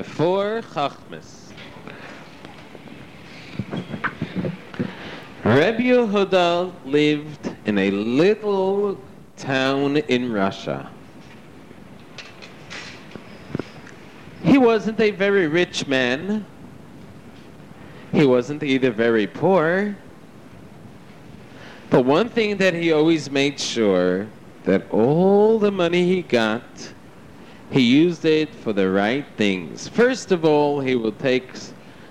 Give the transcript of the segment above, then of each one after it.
The four Chachmas. Rebbe Yehuda lived in a little town in Russia. He wasn't a very rich man. He wasn't either very poor. But one thing that he always made sure that all the money he got, he used it for the right things. First of all, he will take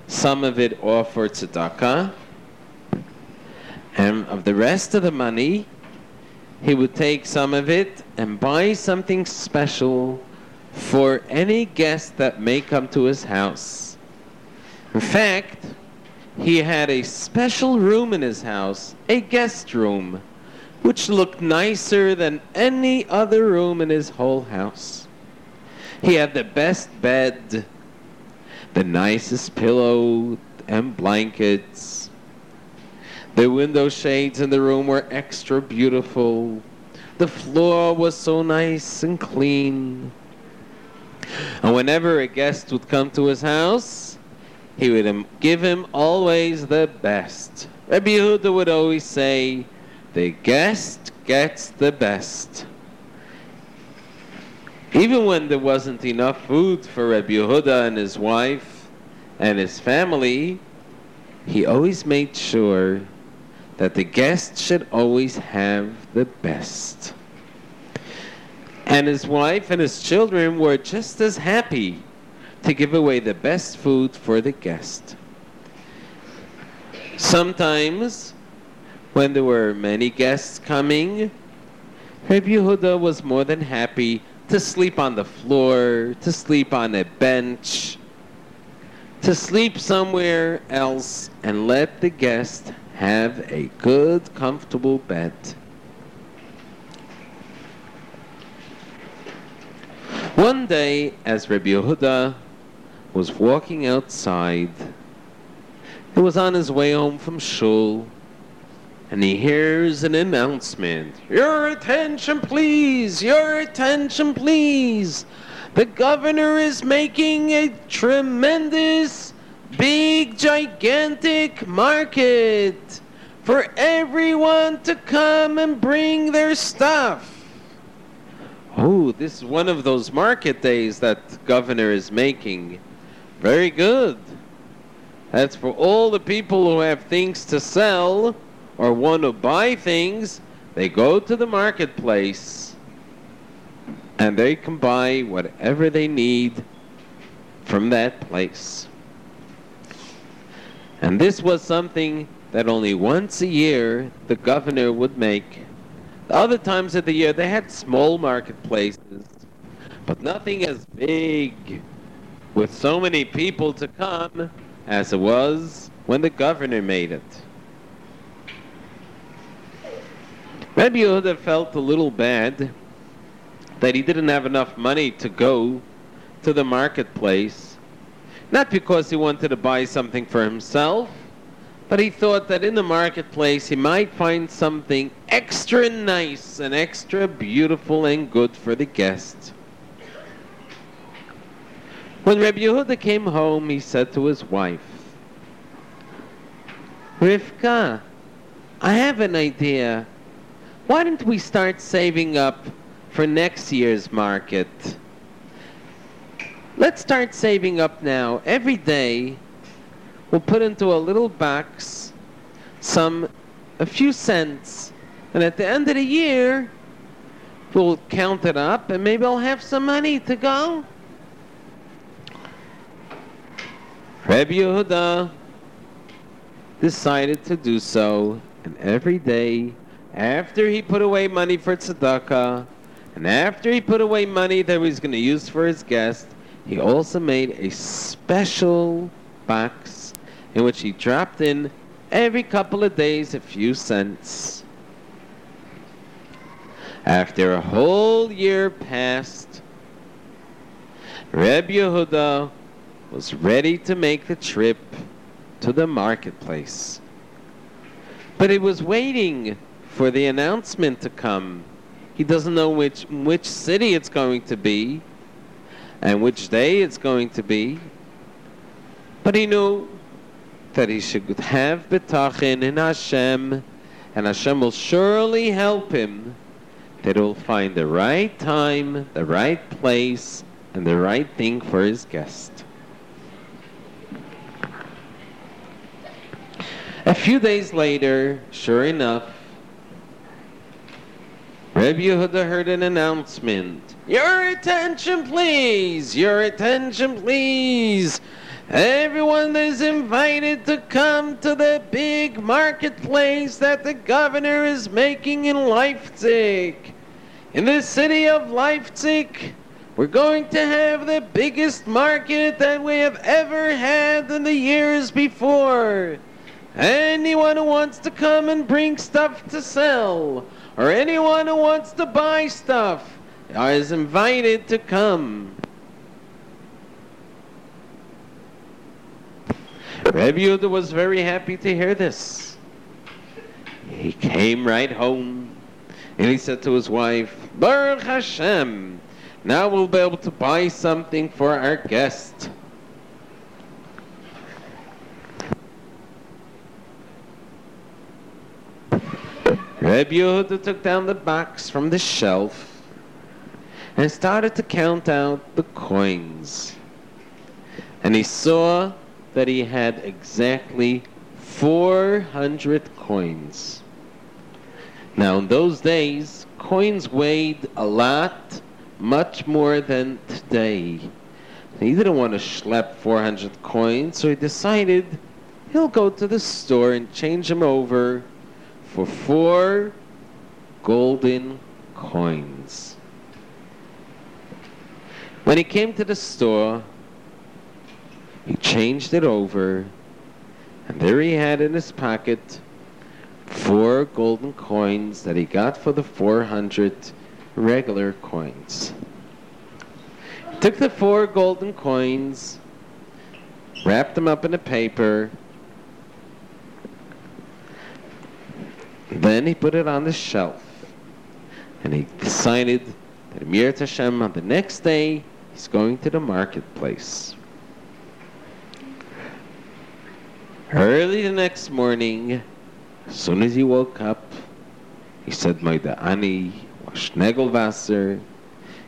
some of it off for tzedakah. And of the rest of the money, he would take some of it and buy something special for any guest that may come to his house. In fact, he had a special room in his house, a guest room, which looked nicer than any other room in his whole house. He had the best bed, the nicest pillow and blankets. The window shades in the room were extra beautiful. The floor was so nice and clean. And whenever a guest would come to his house, he would give him always the best. Rabbi Yehuda would always say, the guest gets the best. Even when there wasn't enough food for Rabbi Yehuda and his wife and his family, he always made sure that the guests should always have the best. And his wife and his children were just as happy to give away the best food for the guest. Sometimes, when there were many guests coming, Rabbi Yehuda was more than happy to sleep on the floor, to sleep on a bench, to sleep somewhere else and let the guest have a good, comfortable bed. One day, as Rabbi Yehuda was walking outside, he was on his way home from shul, and he hears an announcement. Your attention, please! Your attention, please! The governor is making a tremendous, big, gigantic market for everyone to come and bring their stuff. Oh, this is one of those market days that governor is making. Very good. That's for all the people who have things to sell or want to buy things. They go to the marketplace and they can buy whatever they need from that place. And this was something that only once a year the governor would make the other times of the year, they had small marketplaces, but nothing as big with so many people to come as it was when the governor made it. Rabbi Yehuda felt a little bad that he didn't have enough money to go to the marketplace, not because he wanted to buy something for himself, but he thought that in the marketplace he might find something extra nice and extra beautiful and good for the guest. When Rabbi Yehuda came home, he said to his wife, Rivka, I have an idea. Why don't we start saving up for next year's market? Let's start saving up now. Every day, we'll put into a little box some a few cents and at the end of the year we'll count it up and maybe I'll have some money to go. Rabbi Yehuda decided to do so and every day after he put away money for tzedakah and after he put away money that he was going to use for his guest he also made a special box in which he dropped in every couple of days a few cents. After a whole year passed, Reb Yehuda was ready to make the trip to the marketplace. But he was waiting for the announcement to come. He doesn't know which, which city it's going to be. and which day it's going to be. But he knew that he should have betachin in Hashem, and Hashem will surely help him that he'll find the right time, the right place, and the right thing for his guest. A few days later, sure enough, Rabbi Yehuda heard an announcement. Your attention, please! Your attention, please! Everyone is invited to come to the big marketplace that the governor is making in Leipzig. In the city of Leipzig, we're going to have the biggest market that we have ever had in the years before. Anyone who wants to come and bring stuff to sell, or anyone who wants to buy stuff, is invited to come. Rabbi Yehuda was very happy to hear this. He came right home and he said to his wife, Baruch Hashem, now we'll be able to buy something for our guest. Rabbi Yehuda took down the box from the shelf and started to count out the coins. And he saw that he had exactly 400 coins. Now, in those days, coins weighed a lot, much more than today. He didn't want to schlep 400 coins, so he decided he'll go to the store and change them over for four golden coins. When he came to the store, he changed it over, and there he had in his pocket four golden coins that he got for the 400 regular coins. He took the four golden coins, wrapped them up in a paper, then he put it on the shelf, and he decided that Amir Tashem on the next day he's going to the marketplace. Early the next morning, as soon as he woke up, he said Moida Ani, washed Negelwasser,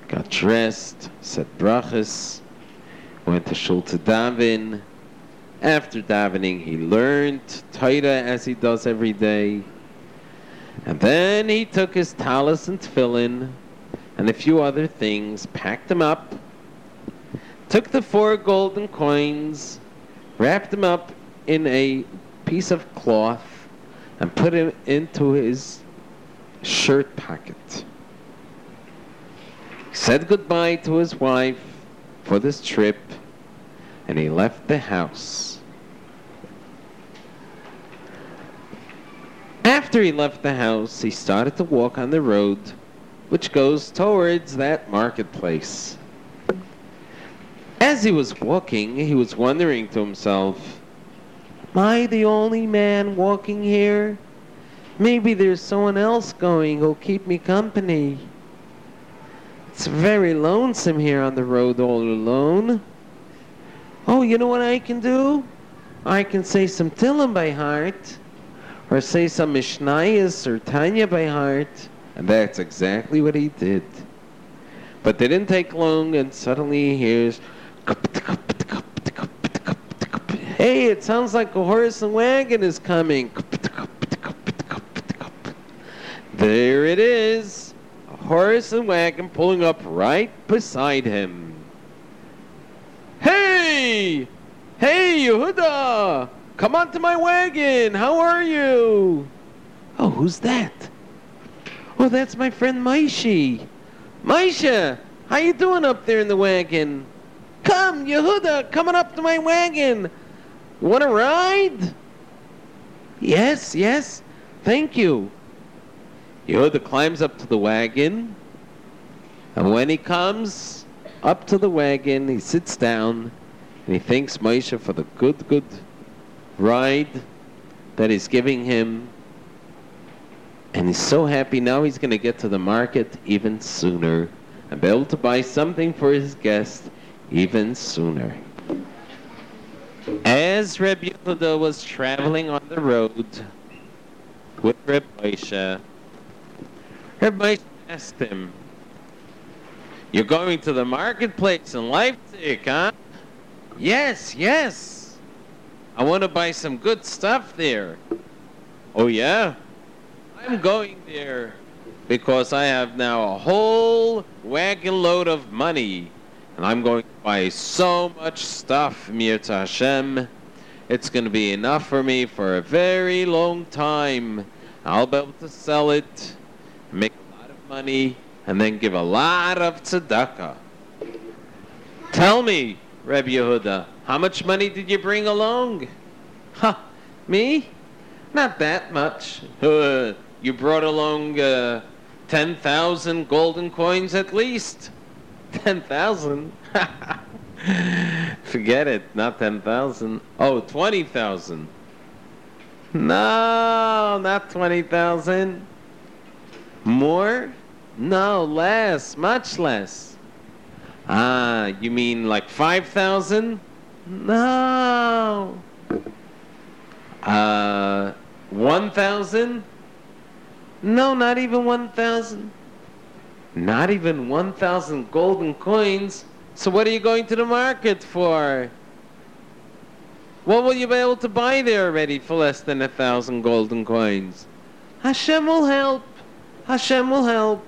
got dressed, said brachas, went to shul to daven. After davening, he learned Torah as he does every day. And then he took his talis and tefillin and a few other things, packed them up, took the four golden coins, wrapped them up in a piece of cloth and put it into his shirt pocket. He said goodbye to his wife for this trip and he left the house. After he left the house, he started to walk on the road which goes towards that marketplace. As he was walking, he was wondering to himself, Am I the only man walking here? Maybe there's someone else going who'll keep me company. It's very lonesome here on the road all alone. Oh, you know what I can do? I can say some Tillim by heart, or say some Mishnayos or Tanya by heart. And that's exactly what he did. But they didn't take long, and suddenly he hears Hey, it sounds like a horse and wagon is coming. There it is. A horse and wagon pulling up right beside him. Hey! Hey, Yehuda! Come onto my wagon! How are you? Oh, who's that? Oh, that's my friend Maishi. Maisha, how you doing up there in the wagon? Come, Yehuda, coming up to my wagon. Want to ride? Yes, yes. Thank you. Yehuda climbs up to the wagon. And when he comes up to the wagon, he sits down and he thanks Moshe for the good, good ride that he's giving him. And he's so happy now he's going to get to the market even sooner and be able to buy something for his guest even sooner. As Reb Yehuda was traveling on the road with Reb Moshe, Reb Moshe asked him, You're going to the marketplace in Leipzig, huh? Yes, yes. I want to buy some good stuff there. Oh, yeah? I'm going there because I have now a whole wagon load of money and I'm going to buy so much stuff, Mir Hashem. It's going to be enough for me for a very long time. I'll be able to sell it, make a lot of money, and then give a lot of tzedakah. Tell me, Rabbi Yehuda, how much money did you bring along? Ha, huh, me? Not that much. Uh, you brought along uh, 10,000 golden coins at least. 10,000? Forget it, not 10,000. Oh, 20,000. No, not 20,000. More? No, less, much less. Ah, you mean like 5,000? No. Uh, 1,000? No, not even 1,000. Not even 1,000 golden coins. So what are you going to the market for? What will you be able to buy there already for less than a thousand golden coins? Hashem will help. Hashem will help.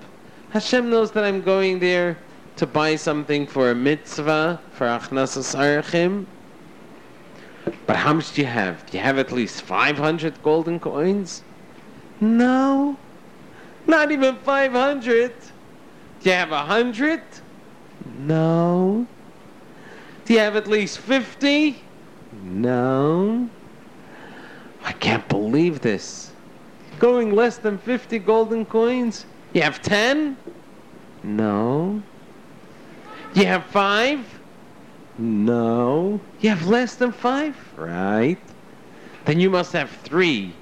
Hashem knows that I'm going there to buy something for a mitzvah, for achnasas archim. But how much do you have? Do you have at least 500 golden coins? No. Not even 500. Do you have a 100? No. Do you have at least 50? No. I can't believe this. Going less than 50 golden coins? You have 10? No. You have 5? No. You have less than 5? Right. Then you must have 3.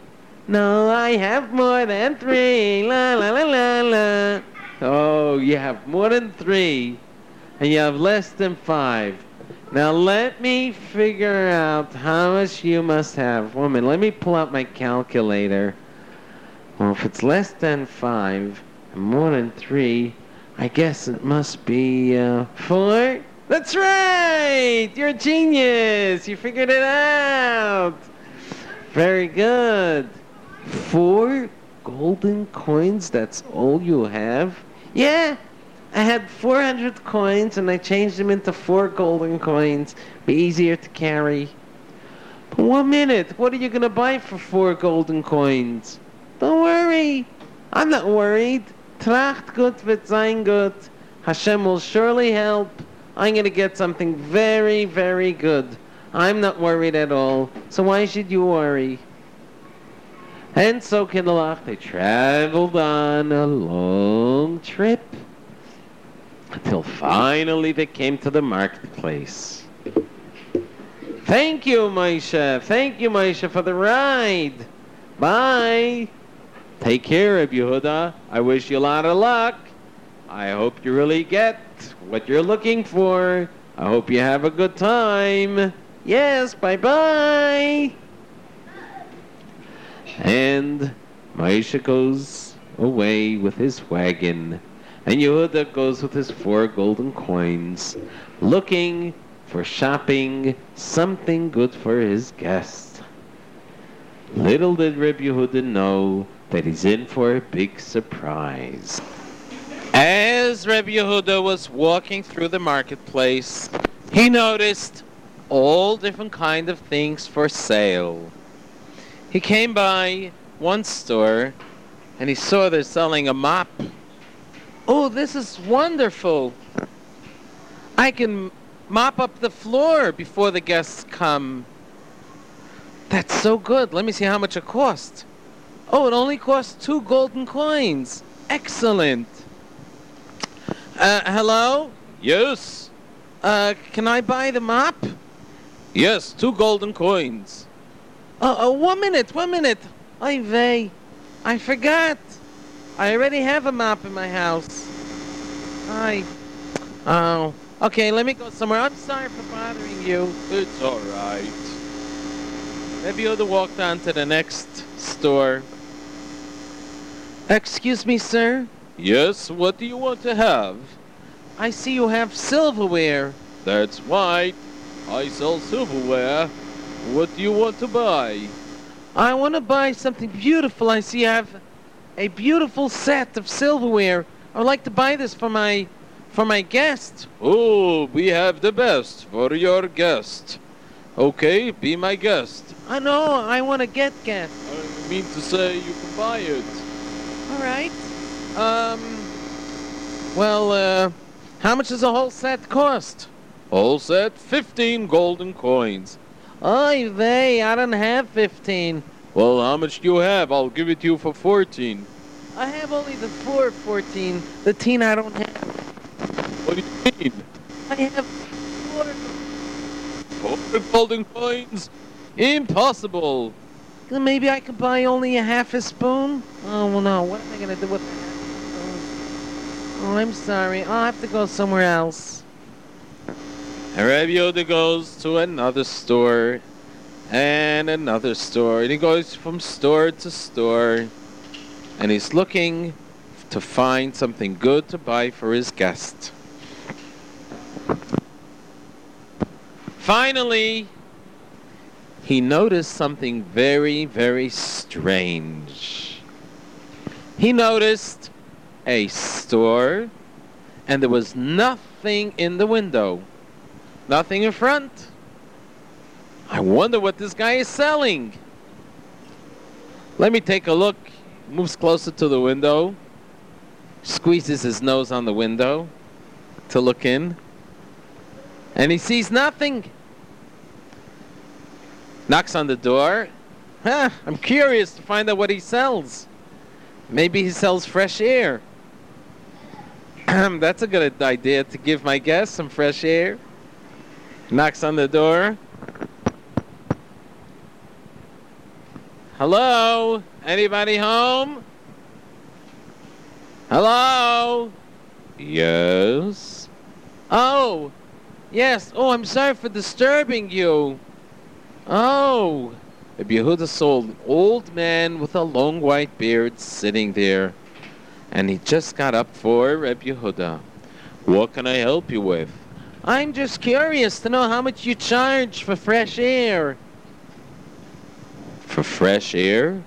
No, I have more than 3. La la la la la. Oh, you have more than 3 and you have less than 5. Now let me figure out how much you must have. Woman, let me pull out my calculator. Well, if it's less than 5 and more than 3, I guess it must be uh, 4? That's right! You're a genius! You figured it out! Very good. Four golden coins, that's all you have? Yeah, I had 400 coins and I changed them into four golden coins. Be easier to carry. But one minute, what are you to buy for four golden coins? Don't worry. I'm not worried. Tracht gut wird sein gut. Hashem will surely help. I'm going to get something very, very good. I'm not worried at all. So why should you worry? And so Kinderlach, they traveled on a long trip until finally they came to the marketplace. Thank you, Moshe. Thank you, Moshe, for the ride. Bye. Take care of Yehuda. I wish you a lot of luck. I hope you really get what you're looking for. I hope you have a good time. Yes, bye-bye. And Moshe goes away with his wagon and Yehuda goes with his four golden coins, looking for shopping something good for his guest. Little did Reb Yehuda know that he's in for a big surprise. As Reb Yehuda was walking through the marketplace, he noticed all different kind of things for sale. He came by one store and he saw they're selling a mop Oh, this is wonderful. I can mop up the floor before the guests come. That's so good. Let me see how much it costs. Oh, it only costs two golden coins. Excellent. Uh, hello? Yes. Uh, can I buy the mop? Yes, two golden coins. Oh, oh one minute, one minute. Ay vey. I forgot. I already have a mop in my house. I. Oh. Okay, let me go somewhere. I'm sorry for bothering you. It's all right. Rabbi Yehuda walked on to the next store. Excuse me, sir. Yes, what do you want to have? I see you have silverware. That's right. I sell silverware. What do you want to buy? I want to buy something beautiful. I see you have a beautiful set of silverware. I would like to buy this for my for my guest. Oh, we have the best for your guest. Okay, be my guest. I know. I want to get guest. I mean to say you can buy it. All right. Um. Well, uh, how much does a whole set cost? Whole set, 15 golden coins. Oy vey, I don't have 15. Well, how much do you have? I'll give it to you for 14. I have only the 4 14. The teen I don't have. What do you mean? I have 4. Four golden coins? Impossible. Maybe I could buy only a half a spoon? Oh, well, no. What am I going to do with? Oh, I'm sorry. I'll have to go somewhere else. And Rabbi Yehuda goes to another store and another store. And he goes from store to store. And he's looking to find something good to buy for his guest. Finally, he noticed something very, very strange. He noticed a store, and there was nothing in the window, nothing in front. I wonder what this guy is selling. Let me take a look. Moves closer to the window, squeezes his nose on the window to look in, and he sees nothing. Knocks on the door. Huh, I'm curious to find out what he sells. Maybe he sells fresh air. That's a good idea to give my guest some fresh air. Knocks on the door. Hello? Anybody home? Hello? Yes. Oh, yes. Oh, I'm sorry for disturbing you. Oh. Rabbi Yehuda saw an old man with a long white beard sitting there, and he just got up for Rabbi Yehuda. What can I help you with? I'm just curious to know how much you charge for fresh air. For fresh air?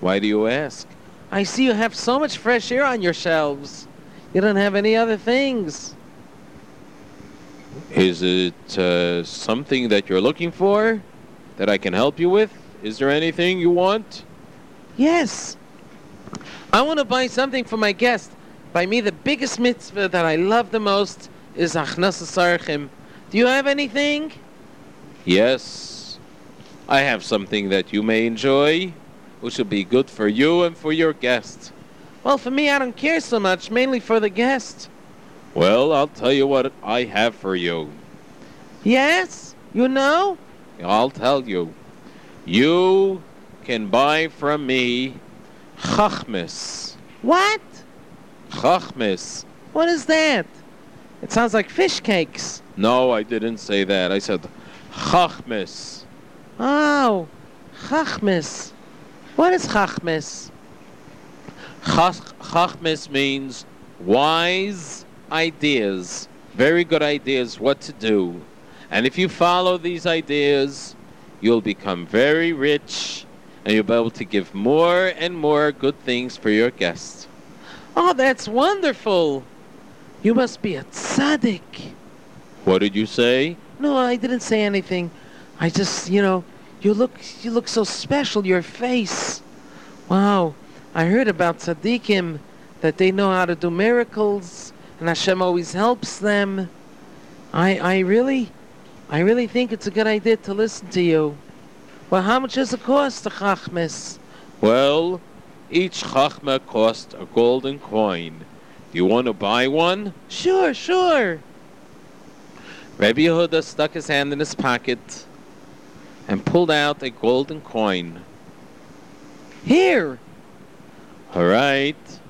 Why do you ask? I see you have so much fresh air on your shelves. You don't have any other things. Is it uh, something that you're looking for that I can help you with? Is there anything you want? Yes. I want to buy something for my guest. By me, the biggest mitzvah that I love the most is Sarchim. Do you have anything? Yes. I have something that you may enjoy, which will be good for you and for your guest. Well, for me, I don't care so much, mainly for the guest. Well, I'll tell you what I have for you. Yes? You know? I'll tell you. You can buy from me Chachmis. What? Chachmis. What is that? It sounds like fish cakes. No, I didn't say that. I said Chachmis. Oh, Chachmis. What is Chachmis? Chach- Chachmis means wise ideas, very good ideas what to do. And if you follow these ideas, you'll become very rich and you'll be able to give more and more good things for your guests. Oh, that's wonderful. You must be a tzaddik. What did you say? No, I didn't say anything. I just, you know, you look you look so special, your face. Wow. I heard about tzaddikim that they know how to do miracles and Hashem always helps them. I I really I really think it's a good idea to listen to you. Well, how much does it cost, the chachmis? Well, each chachma costs a golden coin. Do you want to buy one? Sure, sure. Rabbi Yehuda stuck his hand in his pocket and pulled out a golden coin. Here. All right.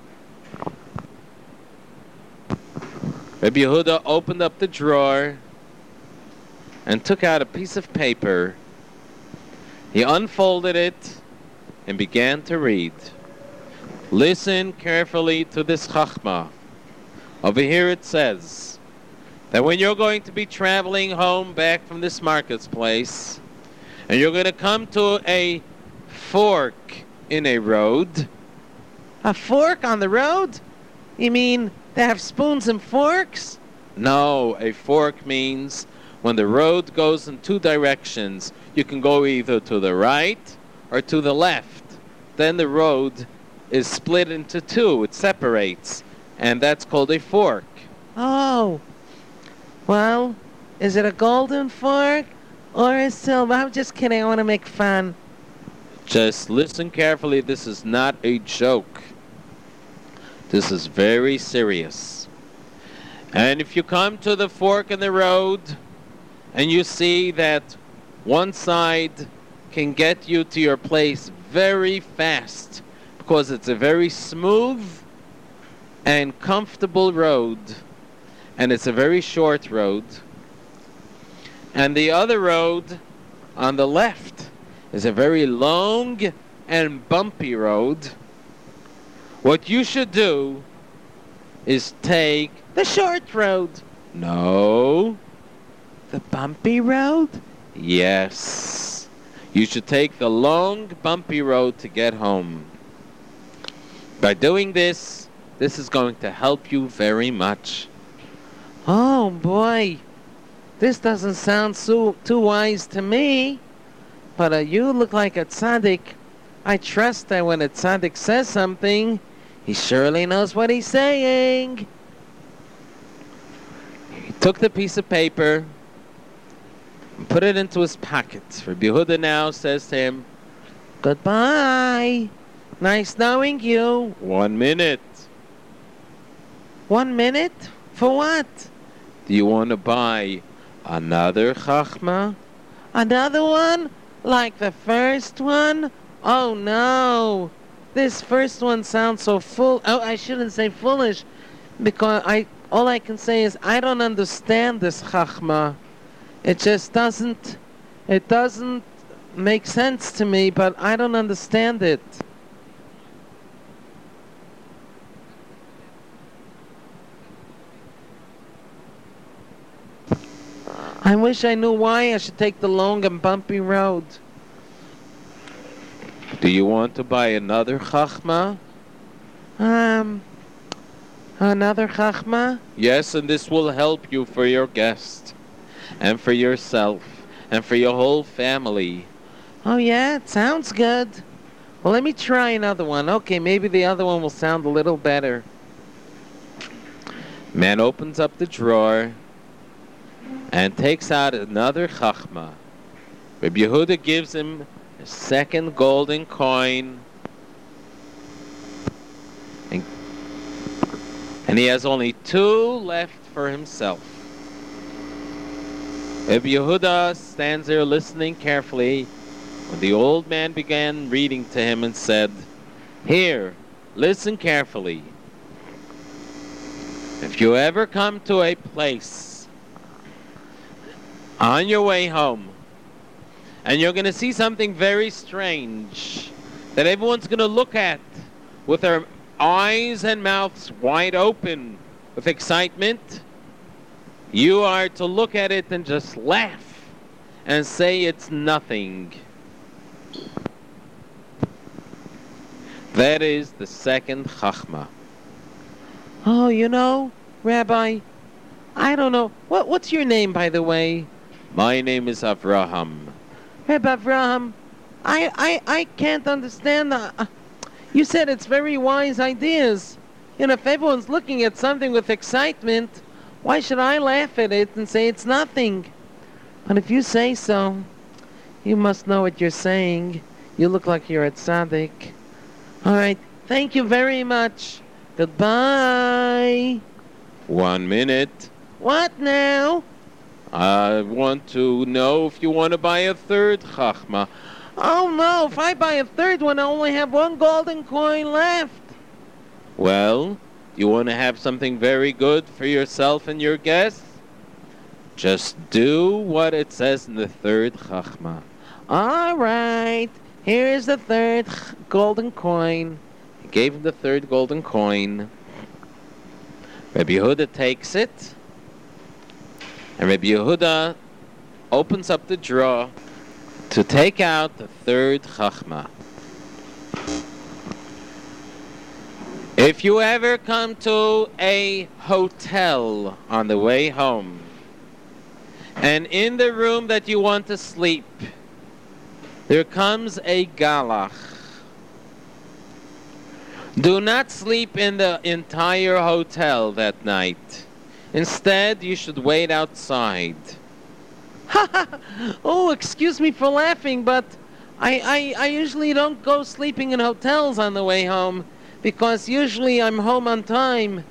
Rabbi Yehuda opened up the drawer and took out a piece of paper. He unfolded it and began to read. Listen carefully to this chachma. Over here it says that when you're going to be traveling home back from this marketplace, and you're going to come to a fork in a road. A fork on the road? You mean they have spoons and forks? No, a fork means when the road goes in two directions, you can go either to the right or to the left. Then the road is split into two, it separates, and that's called a fork. Oh. Well, is it a golden fork or a silver? I'm just kidding. I want to make fun. Just listen carefully. This is not a joke. This is very serious. And if you come to the fork in the road and you see that one side can get you to your place very fast because it's a very smooth and comfortable road and it's a very short road and the other road on the left is a very long and bumpy road. What you should do is take the short road. No. The bumpy road? Yes. You should take the long, bumpy road to get home. By doing this, this is going to help you very much. Oh boy. This doesn't sound so too wise to me. But uh, you look like a tzaddik. I trust that when a tzaddik says something, he surely knows what he's saying. He took the piece of paper and put it into his pocket. Rabbi Yehuda now says to him, Goodbye. Nice knowing you. One minute. One minute? For what? Do you want to buy another chachma? Another one? Like the first one? Oh no! This first one sounds so full. Oh, I shouldn't say foolish, because I all I can say is I don't understand this chachma. It just doesn't. It doesn't make sense to me, but I don't understand it. I wish I knew why I should take the long and bumpy road. Do you want to buy another chachma? Um, another chachma? Yes, and this will help you for your guest, and for yourself, and for your whole family. Oh yeah, it sounds good. Well, let me try another one. Okay, maybe the other one will sound a little better. Man opens up the drawer and takes out another chachma. Rabbi Yehuda gives him second golden coin. And, and he has only two left for himself. Rabbi Yehuda stands there listening carefully when the old man began reading to him and said, Here, listen carefully. If you ever come to a place on your way home and you're going to see something very strange that everyone's going to look at with their eyes and mouths wide open with excitement, you are to look at it and just laugh and say it's nothing. That is the second chachma. Oh, you know, Rabbi, I don't know. What What's your name, by the way? My name is Avraham. Rabbi Avraham, I, I, I can't understand. Uh, you said it's very wise ideas. You know, if everyone's looking at something with excitement, why should I laugh at it and say it's nothing? But if you say so, you must know what you're saying. You look like you're at tzaddik. All right, thank you very much. Goodbye. One minute. What now? I want to know if you want to buy a third chachma. Oh no, if I buy a third one, I only have one golden coin left. Well, You want to have something very good for yourself and your guests? Just do what it says in the third Chachma. All right, here's the third golden coin. He gave him the third golden coin. Rabbi Yehuda takes it, and Rabbi Yehuda opens up the drawer to take out the third Chachma. If you ever come to a hotel on the way home, and in the room that you want to sleep, there comes a galach. Do not sleep in the entire hotel that night. Instead, you should wait outside. oh, excuse me for laughing, but I, I, I usually don't go sleeping in hotels on the way home because usually I'm home on time.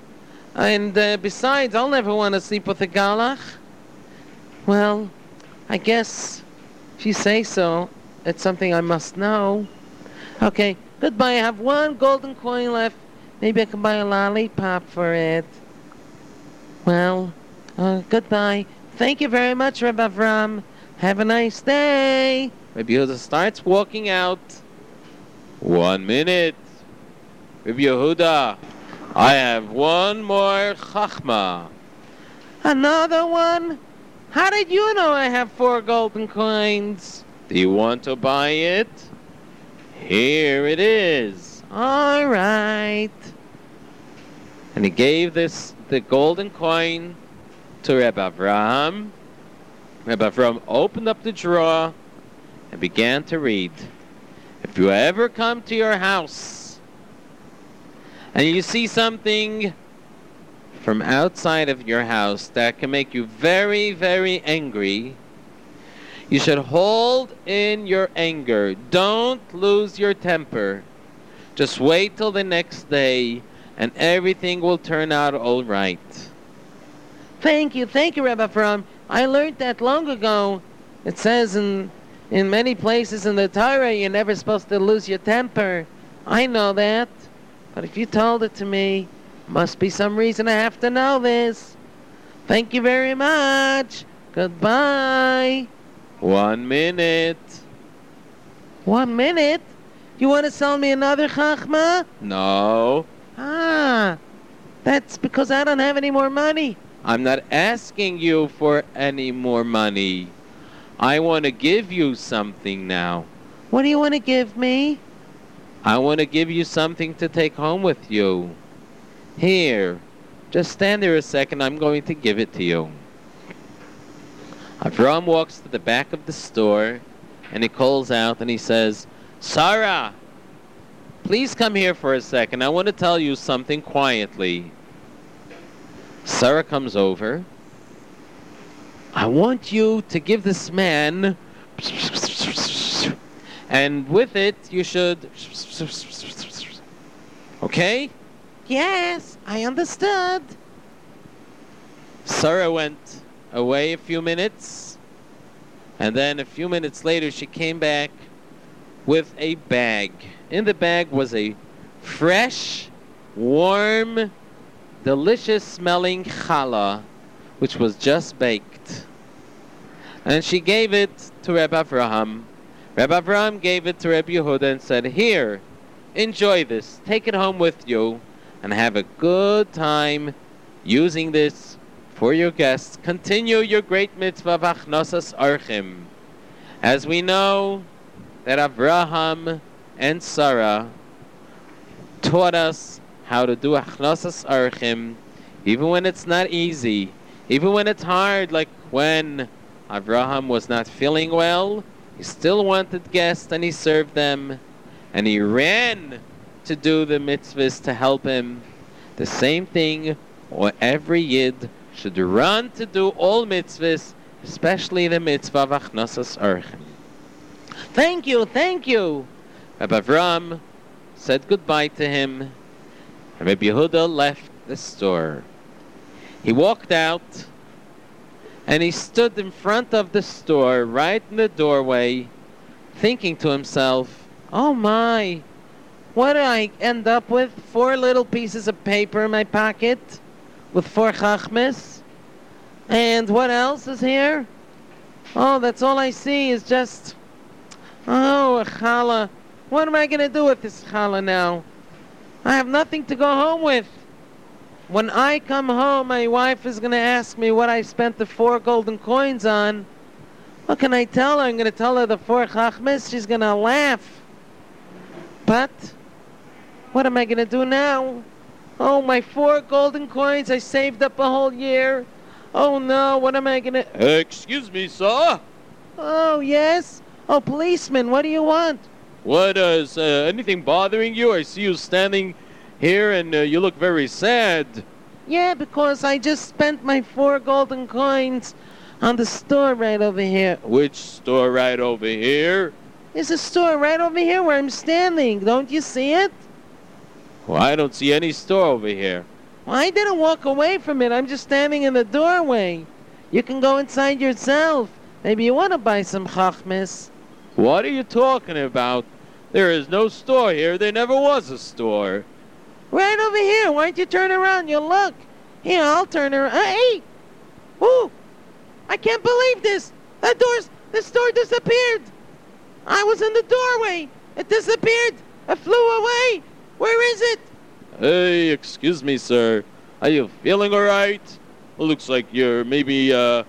And uh, besides, I'll never want to sleep with a galach. Well, I guess if you say so, it's something I must know. Okay, goodbye. I have one golden coin left. Maybe I can buy a lollipop for it. Well, uh, goodbye. Thank you very much, Rabbi Avram. Have a nice day. Rabbi Yehuda starts walking out. One minute. Rabbi Yehuda, I have one more chachma. Another one? How did you know I have four golden coins? Do you want to buy it? Here it is. All right. And he gave this the golden coin to Reb Avraham. Rabbi Avraham opened up the drawer and began to read. If you ever come to your house and you see something from outside of your house that can make you very, very angry, you should hold in your anger. Don't lose your temper. Just wait till the next day and everything will turn out all right. Thank you, thank you, Rabbi Avram. I learned that long ago. It says in in many places in the Torah you're never supposed to lose your temper. I know that. But if you told it to me, must be some reason I have to know this. Thank you very much. Goodbye. One minute. One minute? You want to sell me another chachma? No. Ah, that's because I don't have any more money. I'm not asking you for any more money. I want to give you something now. What do you want to give me? I want to give you something to take home with you. Here, just stand there a second. I'm going to give it to you. Avram walks to the back of the store and he calls out and he says, Sarah, please come here for a second. I want to tell you something quietly. Sarah comes over. I want you to give this man and with it, you should. Okay? Yes, I understood. Sarah went away a few minutes, and then a few minutes later, she came back with a bag. In the bag was a fresh, warm, delicious smelling challah, which was just baked. And she gave it to Rabbi Avraham Rabbi Avraham gave it to Rabbi Yehuda and said, Here, enjoy this. Take it home with you and have a good time using this for your guests. Continue your great mitzvah of Achnosas Archim. As we know that Avraham and Sarah taught us how to do Achnosas Archim, even when it's not easy, even when it's hard, like when Avraham was not feeling well, he still wanted guests and he served them. And he ran to do the mitzvahs to help him. The same thing, or every yid should run to do all mitzvahs, especially the mitzvah of Achnasas Archim. Thank you, thank you. Rabbi Avram said goodbye to him. and Rabbi Yehuda left the store. He walked out and he stood in front of the store, right in the doorway, thinking to himself, Oh my, What do I end up with? Four little pieces of paper in my pocket with four chachmes. And what else is here? Oh, that's all I see is just... Oh, a challah. What am I going to do with this challah now? I have nothing to go home with. When I come home, my wife is going to ask me what I spent the four golden coins on. What can I tell her? I'm going to tell her the four chachmes. She's going to laugh. But what am I going to do now? Oh, my four golden coins I saved up a whole year. Oh no, what am I going to... excuse me, sir. Oh, yes? Oh, policeman, what do you want? What uh, is uh, anything bothering you? I see you standing here and uh, you look very sad. Yeah, because I just spent my four golden coins on the store right over here. Which store right over here? There's a store right over here where I'm standing. Don't you see it? Well, I don't see any store over here. Well, I didn't walk away from it. I'm just standing in the doorway. You can go inside yourself. Maybe you want to buy some chachmes. What are you talking about? There is no store here. There never was a store. Right over here. Why don't you turn around? You'll look. Here, I'll turn around. Hey! Ooh! I can't believe this! That door's... The store disappeared! I was in the doorway! It disappeared! It flew away! Where is it? Hey, excuse me, sir. Are you feeling all right? It looks like you're maybe, uh,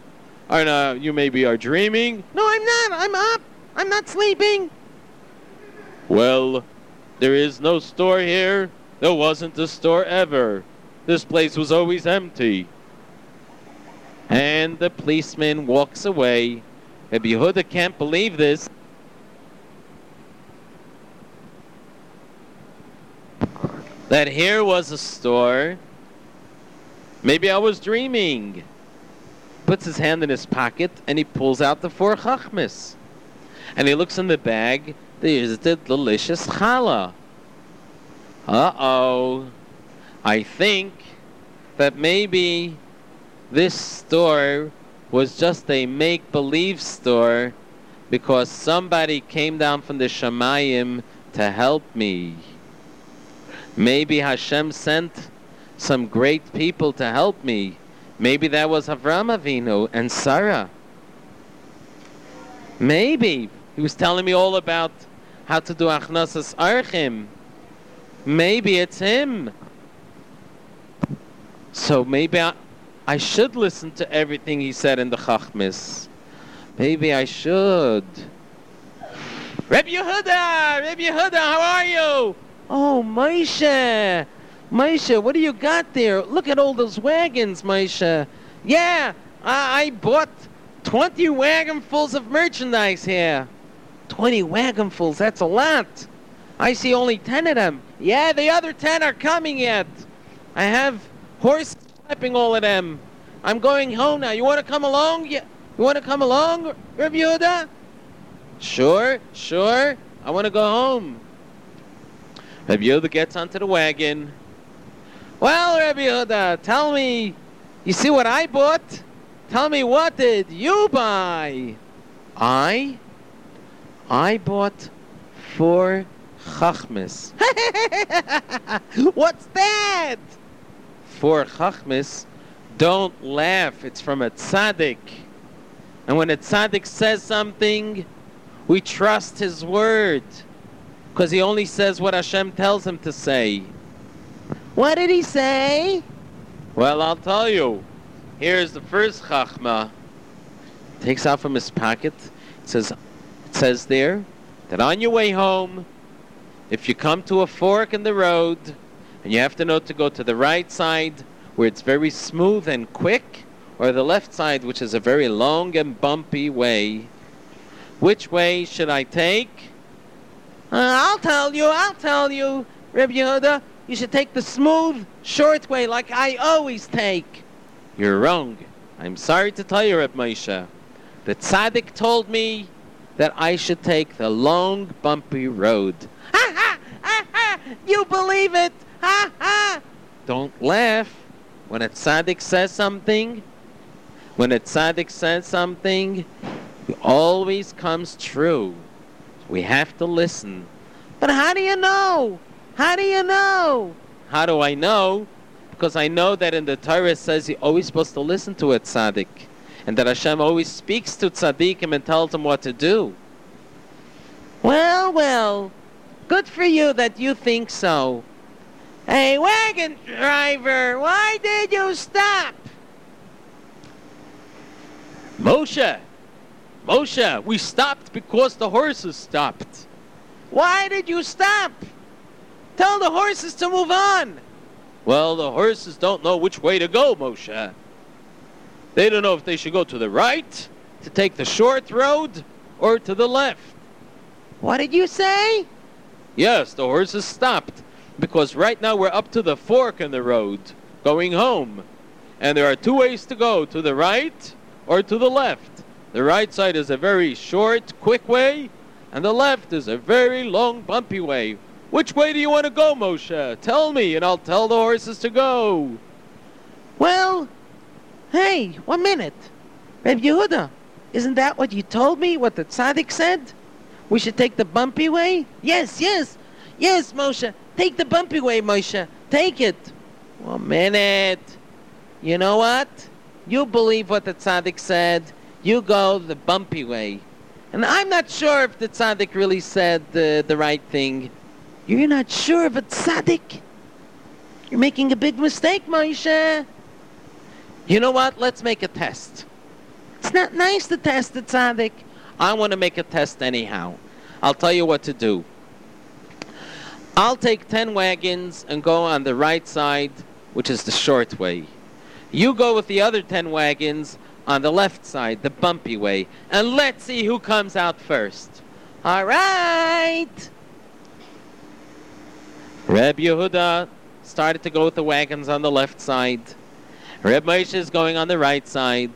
are not, you maybe are dreaming. No, I'm not. I'm up. I'm not sleeping. Well, there is no store here. There wasn't a store ever. This place was always empty. And the policeman walks away. Rabbi Yehuda can't believe this. That here was a store. Maybe I was dreaming. Puts his hand in his pocket and he pulls out the four chachmas. And he looks in the bag. There's the delicious challah. Uh-oh. I think that maybe this store was just a make-believe store because somebody came down from the Shamayim to help me. Maybe Hashem sent some great people to help me. Maybe that was Avram Avinu and Sarah. Maybe he was telling me all about how to do Achnasas Archim. Maybe it's him. So maybe I, I should listen to everything he said in the Chachmis. Maybe I should. Reb Yehuda! Reb Yehuda, how are you? Oh, Moshe! Moshe, what do you got there? Look at all those wagons, Moshe. Yeah, I, I bought 20 wagonfuls of merchandise here. 20 wagonfuls, that's a lot. I see only 10 of them. Yeah, the other 10 are coming yet. I have horses schlepping all of them. I'm going home now. You want to come along? Yeah. You want to come along, Rabbi Yehuda? Sure, sure. I want to go home. Rabbi Yehuda gets onto the wagon. Well, Rabbi Yehuda, tell me, you see what I bought? Tell me, what did you buy? I? I bought four chachmes. What's that? Four chachmes. Don't laugh. It's from a tzaddik. And when a tzaddik says something, we trust his word. Because he only says what Hashem tells him to say. What did he say? Well, I'll tell you. Here's the first chachma. Takes out from his pocket. It says, it says there that on your way home, if you come to a fork in the road, and you have to know to go to the right side, where it's very smooth and quick, or the left side, which is a very long and bumpy way, which way should I take? Uh, I'll tell you, I'll tell you, Reb Yehuda. You should take the smooth, short way like I always take. You're wrong. I'm sorry to tell you, Reb Moshe. The tzaddik told me that I should take the long, bumpy road. Ha ha! Ha ha! You believe it! Ha ha! Don't laugh. When a tzaddik says something, when a tzaddik says something, it always comes true. We have to listen. But how do you know? How do you know? How do I know? Because I know that in the Torah it says you're always supposed to listen to a tzaddik. And that Hashem always speaks to tzaddikim and tells them what to do. Well, well. Good for you that you think so. Hey, wagon driver, why did you stop? Moshe! Moshe, we stopped because the horses stopped. Why did you stop? Tell the horses to move on. Well, the horses don't know which way to go, Moshe. They don't know if they should go to the right, to take the short road, or to the left. What did you say? Yes, the horses stopped because right now we're up to the fork in the road, going home. And there are two ways to go, to the right or to the left. The right side is a very short, quick way, and the left is a very long, bumpy way. Which way do you want to go, Moshe? Tell me, and I'll tell the horses to go. Well, hey, one minute. Reb Yehuda, isn't that what you told me, what the tzaddik said? We should take the bumpy way? Yes, yes, yes, Moshe. Take the bumpy way, Moshe. Take it. One minute. You know what? You believe what the tzaddik said. You go the bumpy way. And I'm not sure if the tzaddik really said the, the right thing. You're not sure of a tzaddik? You're making a big mistake, Moshe. You know what? Let's make a test. It's not nice to test the tzaddik. I want to make a test anyhow. I'll tell you what to do. I'll take 10 wagons and go on the right side, which is the short way. You go with the other 10 wagons on the left side, the bumpy way, and let's see who comes out first. All right. Reb Yehuda started to go with the wagons on the left side. Reb Moshe is going on the right side.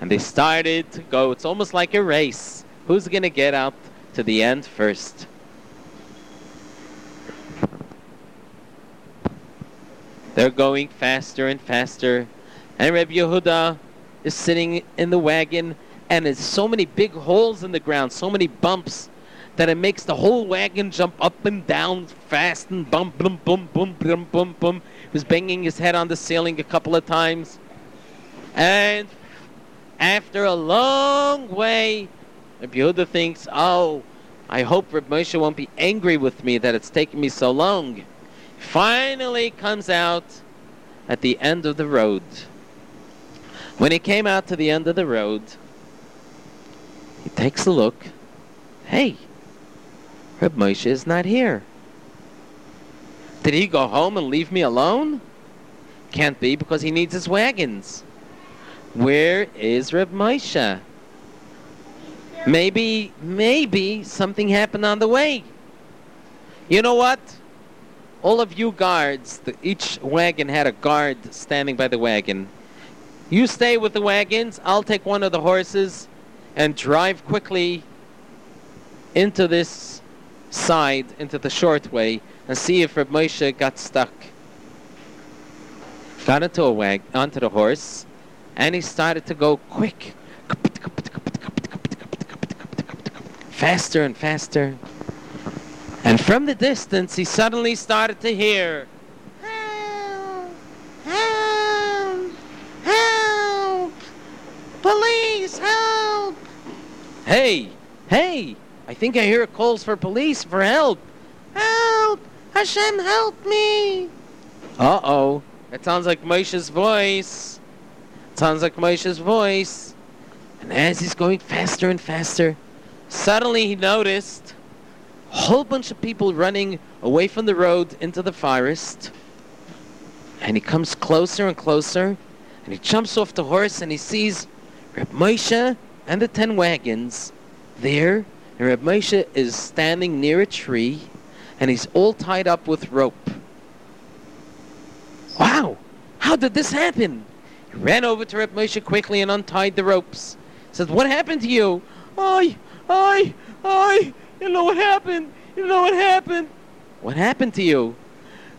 And they started to go. It's almost like a race. Who's going to get out to the end first? They're going faster and faster. And Reb Yehuda is sitting in the wagon. And there's so many big holes in the ground, so many bumps, that it makes the whole wagon jump up and down fast and bump, boom, boom, boom, boom, boom, boom. Was banging his head on the ceiling a couple of times. And after a long way, Reb Yehuda thinks, oh, I hope Reb Moshe won't be angry with me that it's taken me so long. Finally comes out at the end of the road. When he came out to the end of the road, he takes a look. Hey, Reb Moshe is not here. Did he go home and leave me alone? Can't be because he needs his wagons. Where is Reb Moshe? Maybe, maybe something happened on the way. You know what? All of you guards, the, each wagon had a guard standing by the wagon. You stay with the wagons. I'll take one of the horses and drive quickly into this side, into the short way, and see if Reb Moshe got stuck. Got into a wag, onto the horse, and he started to go quick. Faster and faster. And from the distance, he suddenly started to hear, Help! Help! Help! Police, help! Hey, hey, I think I hear calls for police for help. Help! Hashem, help me! Uh oh. It sounds like Moshe's voice. It sounds like Moshe's voice. And as he's going faster and faster, suddenly he noticed a whole bunch of people running away from the road into the forest. And he comes closer and closer, and he jumps off the horse and he sees Reb Moshe and the ten wagons there. And Reb Moshe is standing near a tree, and he's all tied up with rope. Wow! How did this happen? He ran over to Reb Moshe quickly and untied the ropes. He said, What happened to you? I, I, I, you know what happened? You know what happened? What happened to you?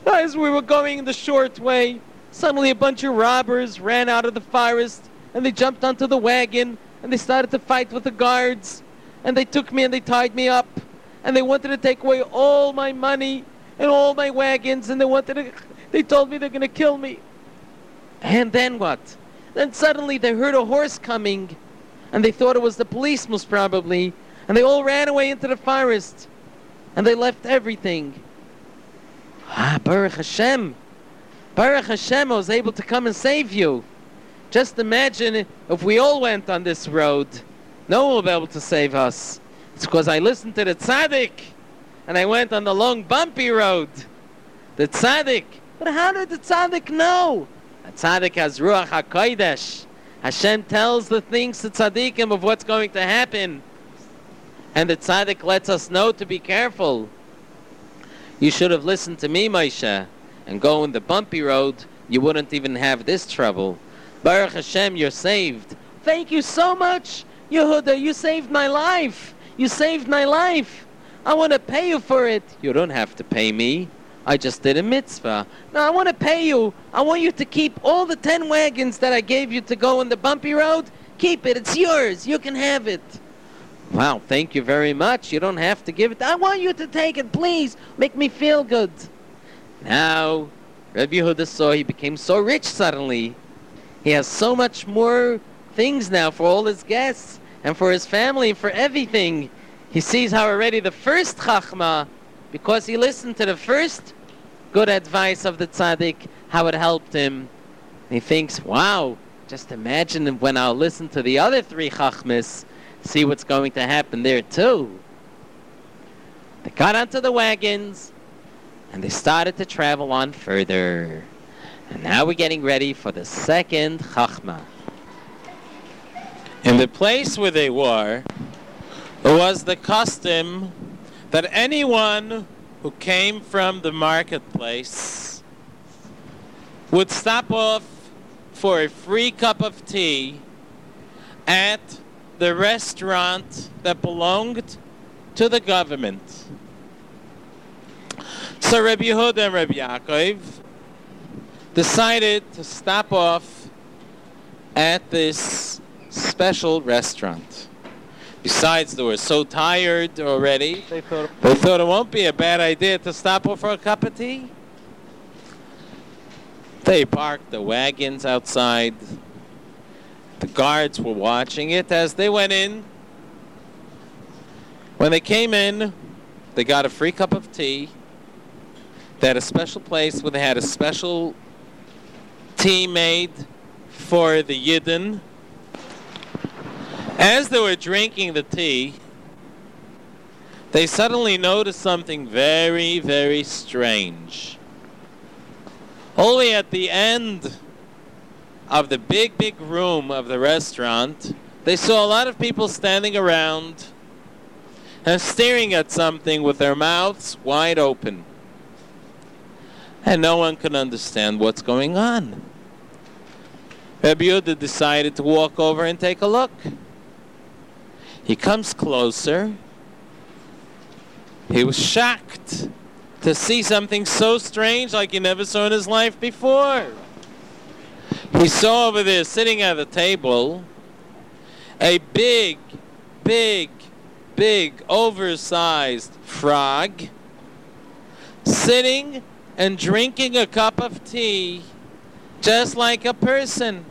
As we were going the short way, suddenly a bunch of robbers ran out of the forest and they jumped onto the wagon and they started to fight with the guards. And they took me and they tied me up. And they wanted to take away all my money. and all my wagons, and they wanted to, they told me they're going to kill me. And then what? Then suddenly they heard a horse coming, and they thought it was the police, most probably, and they all ran away into the forest, and they left everything. Ah, Baruch Hashem. Baruch Hashem, I was able to come and save you. Just imagine if we all went on this road. No one will be able to save us. It's because I listened to the tzaddik, and I went on the long bumpy road. The tzaddik. But how did the tzaddik know? The tzaddik has ruach hakodesh. Hashem tells the things to tzaddikim of what's going to happen, and the tzaddik lets us know to be careful. You should have listened to me, Moshe, and go in the bumpy road. You wouldn't even have this trouble. Baruch Hashem, you're saved. Thank you so much, Yehuda. You saved my life. You saved my life. I want to pay you for it. You don't have to pay me. I just did a mitzvah. No, I want to pay you. I want you to keep all the ten wagons that I gave you to go on the bumpy road. Keep it. It's yours. You can have it. Wow, thank you very much. You don't have to give it. I want you to take it, please. Make me feel good. Now, Rabbi Yehuda saw he became so rich suddenly. He has so much more things now for all his guests and for his family for everything. He sees how already the first chachma, because he listened to the first good advice of the tzaddik, how it helped him. He thinks, wow, just imagine when I'll listen to the other three chachmas, see what's going to happen there too. They got onto the wagons and they started to travel on further. And now we're getting ready for the second chachma. In the place where they were, it was the custom that anyone who came from the marketplace would stop off for a free cup of tea at the restaurant that belonged to the government. So Rabbi Yehuda and Rabbi Yaakov decided to stop off at this special restaurant. Besides, they were so tired already, they thought, they thought it won't be a bad idea to stop off for a cup of tea. They parked the wagons outside. The guards were watching it as they went in. When they came in, they got a free cup of tea. They had a special place where they had a special tea made for the Yidden. As they were drinking the tea, they suddenly noticed something very, very strange. Only at the end of the big, big room of the restaurant, they saw a lot of people standing around and staring at something with their mouths wide open. And no one could understand what's going on. Rabbi Yehuda decided to walk over and take a look. He comes closer. He was shocked to see something so strange like he never saw in his life before. He saw over there, sitting at the table, a big, big, big, oversized frog sitting and drinking a cup of tea just like a person.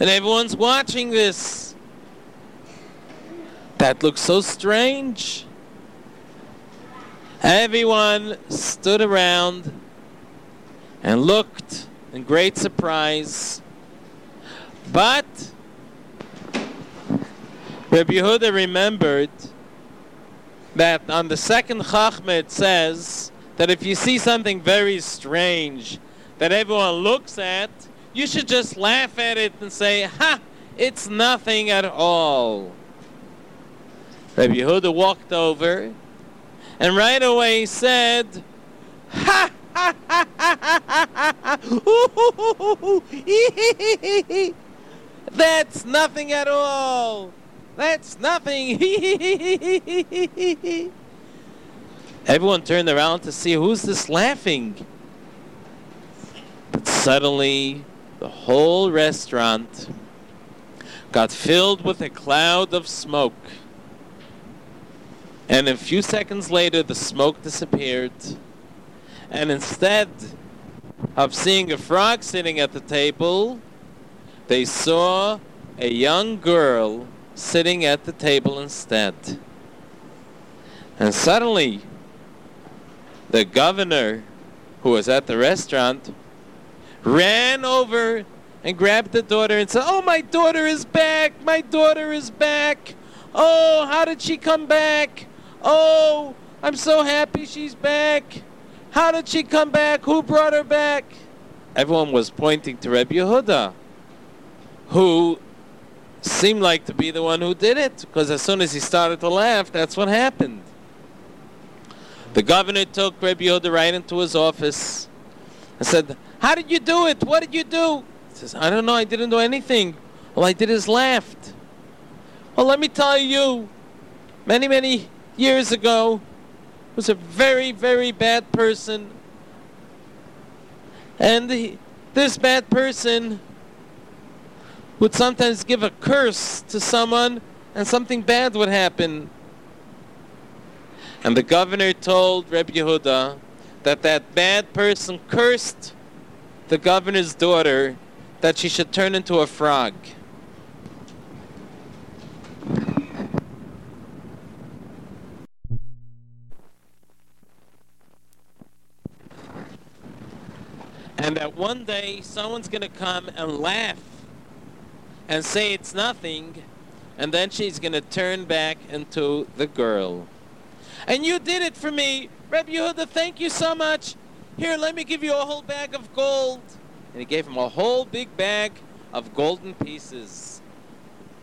And everyone's watching this. That looks so strange. Everyone stood around and looked in great surprise. But Rabbi Yehuda remembered that on the second Chachma it says that if you see something very strange that everyone looks at, you should just laugh at it and say, Ha! It's nothing at all. Rabbi Yehuda walked over and right away said, Ha! ha, ha, ha, ha, ha, ha. That's nothing at all. That's nothing. Everyone turned around to see who's this laughing. But suddenly, the whole restaurant got filled with a cloud of smoke. And a few seconds later, the smoke disappeared. And instead of seeing a frog sitting at the table, they saw a young girl sitting at the table instead. And suddenly, the governor, who was at the restaurant, ran over and grabbed the daughter and said, Oh, my daughter is back! My daughter is back! Oh, how did she come back? Oh, I'm so happy she's back! How did she come back? Who brought her back? Everyone was pointing to Rebbe Yehuda, who seemed like to be the one who did it, because as soon as he started to laugh, that's what happened. The governor took Rebbe Yehuda right into his office and said, How did you do it? What did you do? He says, I don't know, I didn't do anything. All I did is laughed. Well, let me tell you, many, many years ago, was a very, very bad person. And he, this bad person would sometimes give a curse to someone and something bad would happen. And the governor told Reb Yehuda that that bad person cursed the governor's daughter that she should turn into a frog. And that one day someone's going to come and laugh and say it's nothing, and then she's going to turn back into the girl. And you did it for me, Reb Yehuda. Thank you so much. Here, let me give you a whole bag of gold. And he gave him a whole big bag of golden pieces.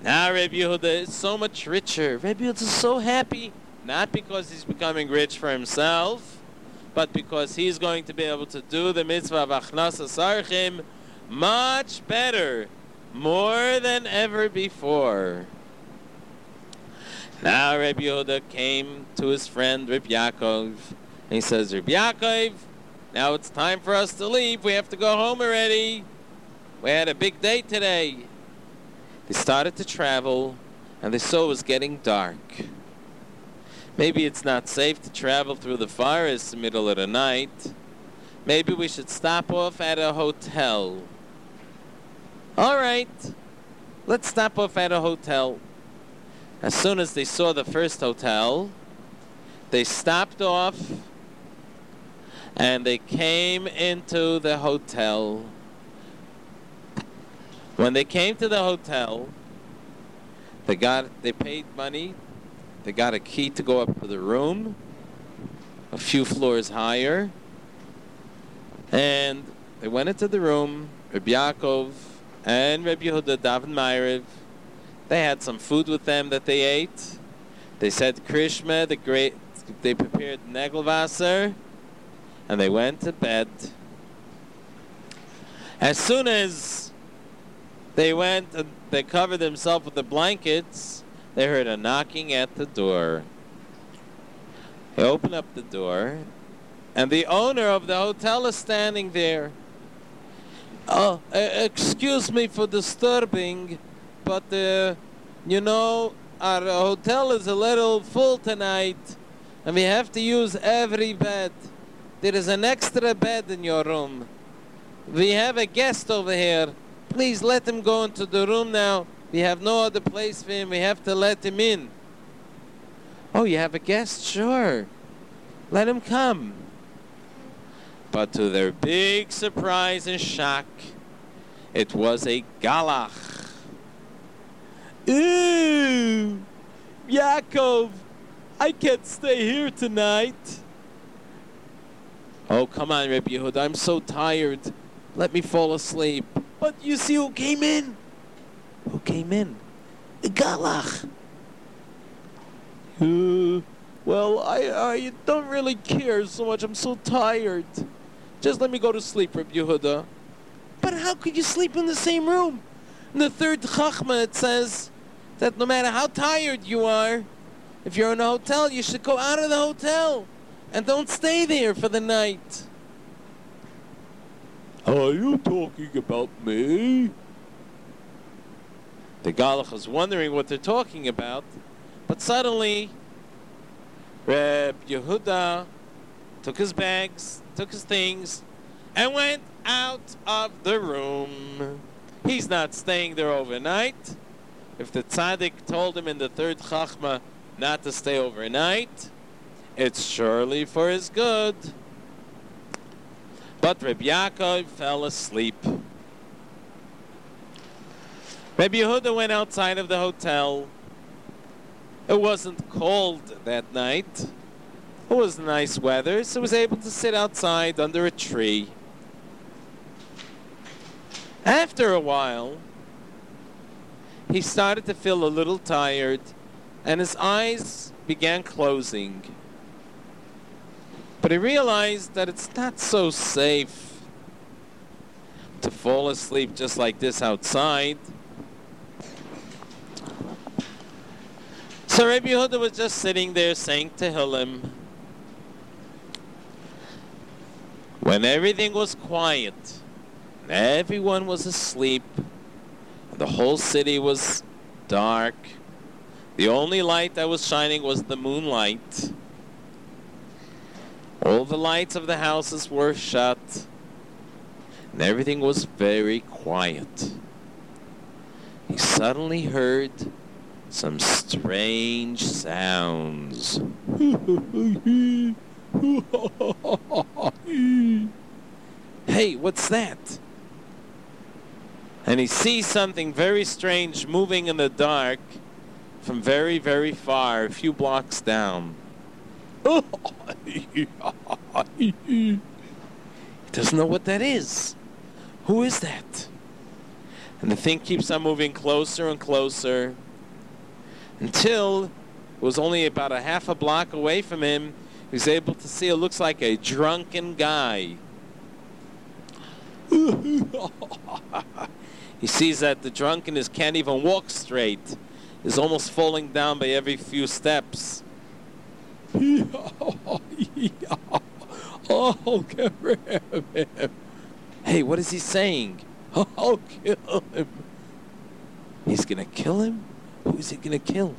Now Reb Yehuda is so much richer. Reb Yehuda is so happy, not because he's becoming rich for himself, but because he's going to be able to do the mitzvah of archim much better, more than ever before. Now Reb Yehuda came to his friend Reb Yaakov, and he says, Reb Yaakov, now it's time for us to leave. We have to go home already. We had a big day today. They started to travel, and they saw it was getting dark. Maybe it's not safe to travel through the forest in the middle of the night. Maybe we should stop off at a hotel. All right, let's stop off at a hotel. As soon as they saw the first hotel, they stopped off and they came into the hotel. When they came to the hotel, they got they paid money. They got a key to go up to the room, a few floors higher, and they went into the room. Rabbi Yaakov and Rabbi Yehuda Daven Ma'ariv. They had some food with them that they ate. They said Krishma, the great. They prepared Negelwasser, and they went to bed. As soon as they went and they covered themselves with the blankets, they heard a knocking at the door. They opened up the door, and the owner of the hotel is standing there. Oh, uh, excuse me for disturbing, but uh, you know, our hotel is a little full tonight, and we have to use every bed. There is an extra bed in your room. We have a guest over here. Please let him go into the room now. We have no other place for him. We have to let him in. Oh, you have a guest? Sure. Let him come. But to their big surprise and shock, it was a galach. Ooh, Yaakov, I can't stay here tonight. Oh, come on, Rabbi Yehuda, I'm so tired. Let me fall asleep. But you see who came in? Who came in? Galach. Uh, well, I, I don't really care so much. I'm so tired. Just let me go to sleep, Rabbi Yehuda. But how could you sleep in the same room? In the third Chachma, it says that no matter how tired you are, if you're in a hotel, you should go out of the hotel and don't stay there for the night. Are you talking about me? The Galach is wondering what they're talking about, but suddenly Reb Yehuda took his bags, took his things, and went out of the room. He's not staying there overnight. If the tzaddik told him in the third chachma not to stay overnight, it's surely for his good. But Reb Yaakov fell asleep. Reb Yehuda went outside of the hotel. It wasn't cold that night. It was nice weather, so he was able to sit outside under a tree. After a while, he started to feel a little tired, and his eyes began closing. But he realized that it's not so safe to fall asleep just like this outside. So Rabbi Yehuda was just sitting there saying to Tehillim. When everything was quiet, and everyone was asleep, the whole city was dark, the only light that was shining was the moonlight. All the lights of the houses were shut, and everything was very quiet. He suddenly heard some strange sounds. hey, what's that? And he sees something very strange moving in the dark from very, very far, a few blocks down. he doesn't know what that is. Who is that? And the thing keeps on moving closer and closer until it was only about a half a block away from him. He was able to see it looks like a drunken guy. he sees that the drunkenness can't even walk straight. Is almost falling down by every few steps. oh, get him. Hey, what is he saying? I'll kill him. He's gonna kill him? Who is he gonna kill?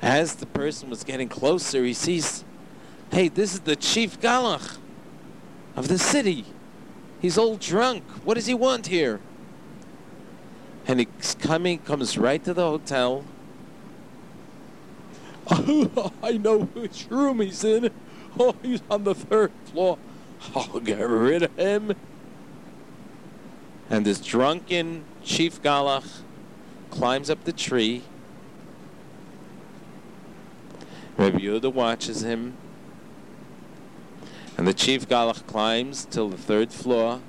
As the person was getting closer, he sees, hey, this is the chief galach of the city. He's all drunk. What does he want here? And he's coming, comes right to the hotel. Oh, I know which room he's in. Oh, he's on the third floor. I'll get rid of him. And this drunken chief galach climbs up the tree. Rabbi Yehuda watches him. And the chief galach climbs till the third floor.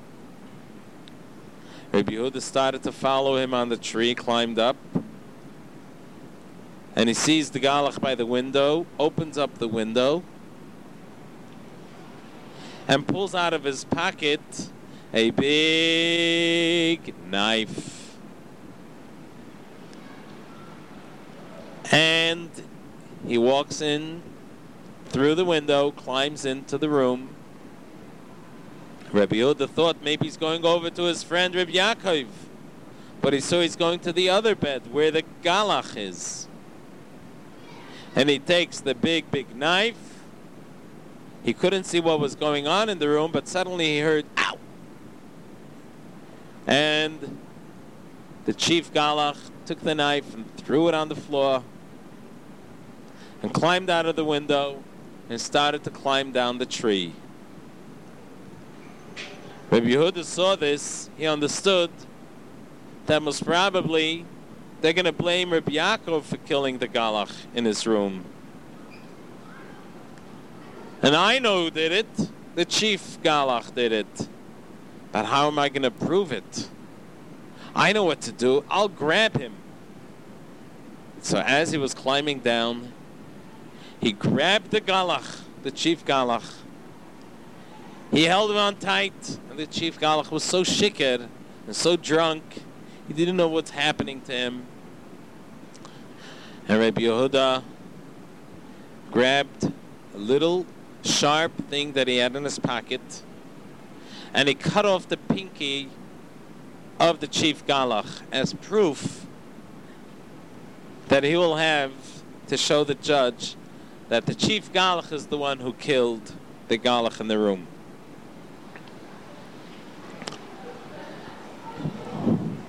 Rabbi Yehuda started to follow him on the tree, climbed up. And he sees the galach by the window, opens up the window, and pulls out of his pocket a big knife. And he walks in through the window, climbs into the room. Rabbi Yehuda thought maybe he's going over to his friend Rabbi Yaakov, but he saw he's going to the other bed where the galach is. And he takes the big, big knife. He couldn't see what was going on in the room, but suddenly he heard, ow! And the chief galach took the knife and threw it on the floor and climbed out of the window and started to climb down the tree. Rabbi Yehuda saw this, he understood that most probably they're going to blame Rabbi Yaakov for killing the Galach in his room. And I know who did it. The chief Galach did it. But how am I going to prove it? I know what to do. I'll grab him. So as he was climbing down, he grabbed the Galach, the chief Galach. He held him on tight, and the chief Galach was so shikir and so drunk, he didn't know what's happening to him. And Rabbi Yehuda grabbed a little sharp thing that he had in his pocket, and he cut off the pinky of the chief Galach as proof that he will have to show the judge that the chief Galach is the one who killed the Galach in the room.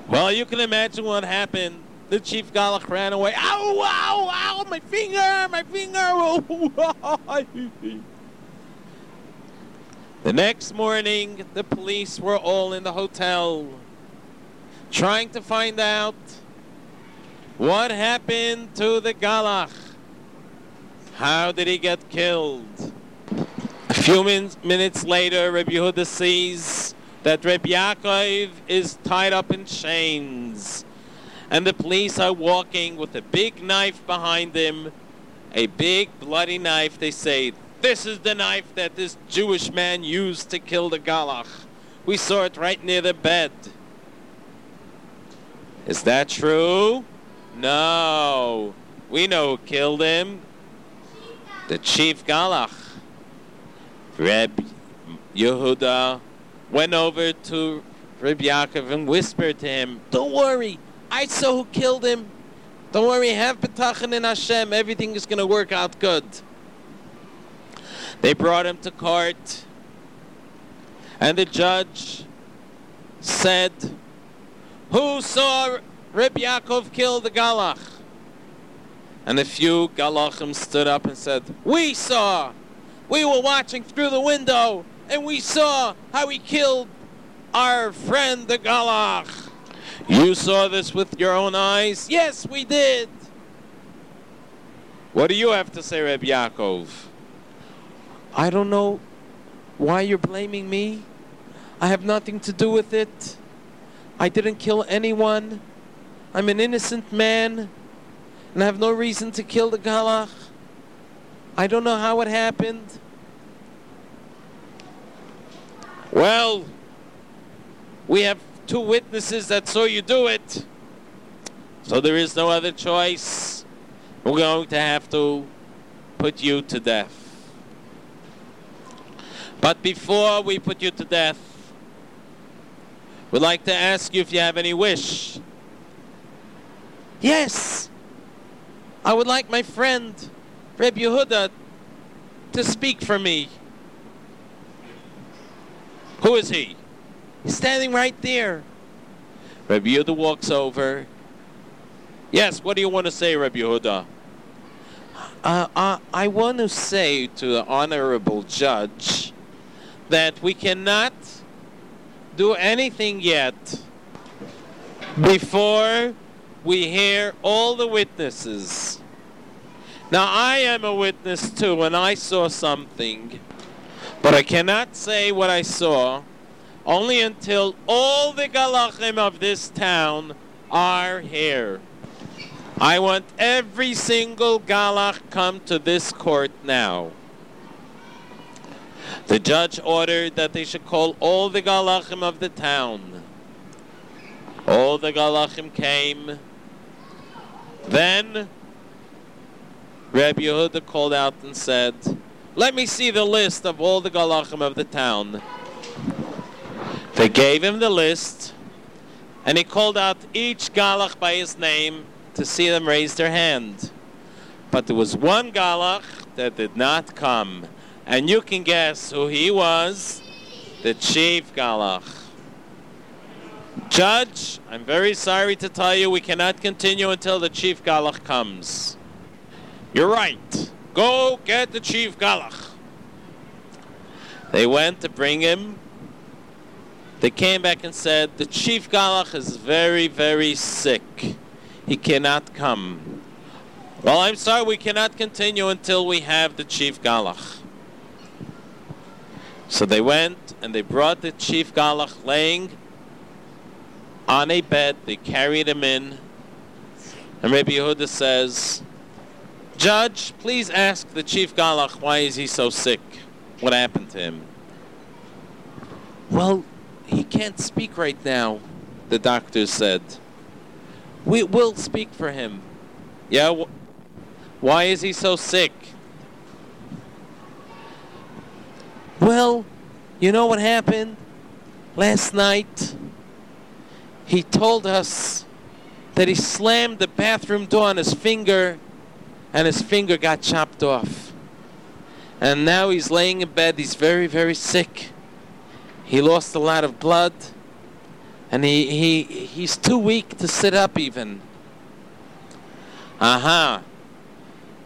Well, you can imagine what happened. The chief Galach ran away. Ow, ow, ow, my finger, my finger. the next morning, the police were all in the hotel trying to find out what happened to the Galach. How did he get killed? A few min- minutes later, Rabbi Yehuda sees that Rabbi Yaakov is tied up in chains. And the police are walking with a big knife behind him, a big bloody knife. They say, this is the knife that this Jewish man used to kill the Galach. We saw it right near the bed. Is that true? No. We know who killed him. The chief Galach. Reb Yehuda went over to Reb Yaakov and whispered to him, Don't worry, I saw who killed him. Don't worry, have bitachon in Hashem. Everything is going to work out good. They brought him to court, and the judge said, Who saw Reb Yaakov kill the Galach? And a few Galachim stood up and said, We saw. We were watching through the window, and we saw how he killed our friend the Galach. You saw this with your own eyes? Yes, we did. What do you have to say, Reb Yaakov? I don't know why you're blaming me. I have nothing to do with it. I didn't kill anyone. I'm an innocent man, and have no reason to kill the Galach. I don't know how it happened. Well, we have two witnesses that saw you do it. So there is no other choice. We're going to have to put you to death. But before we put you to death, we'd like to ask you if you have any wish. Yes. I would like my friend, Reb Yehuda, to speak for me. Who is he? He's standing right there. Rabbi Yehuda walks over. Yes, what do you want to say, Rabbi Yehuda? Uh, uh, I want to say to the honorable judge that we cannot do anything yet before we hear all the witnesses. Now, I am a witness too, and I saw something, but I cannot say what I saw only until all the galachim of this town are here. I want every single galach come to this court now. The judge ordered that they should call all the galachim of the town. All the galachim came. Then Rabbi Yehuda called out and said, Let me see the list of all the galachim of the town. They gave him the list, and he called out each galach by his name to see them raise their hand. But there was one galach that did not come, and you can guess who he was, the chief galach. Judge, I'm very sorry to tell you we cannot continue until the chief galach comes. You're right. Go get the chief galach. They went to bring him. They came back and said, the chief galach is very, very sick. He cannot come. Well, I'm sorry, we cannot continue until we have the chief galach. So they went and they brought the chief galach laying on a bed. They carried him in. And Rabbi Yehuda says, Judge, please ask the chief galach why is he so sick? What happened to him? Well, he can't speak right now, the doctor said. We will speak for him. Yeah, wh- why is he so sick? Well, you know what happened? Last night, he told us that he slammed the bathroom door on his finger and his finger got chopped off. And now he's laying in bed. He's very, very sick. He lost a lot of blood. And he, he, he's too weak to sit up even. Aha. Uh-huh.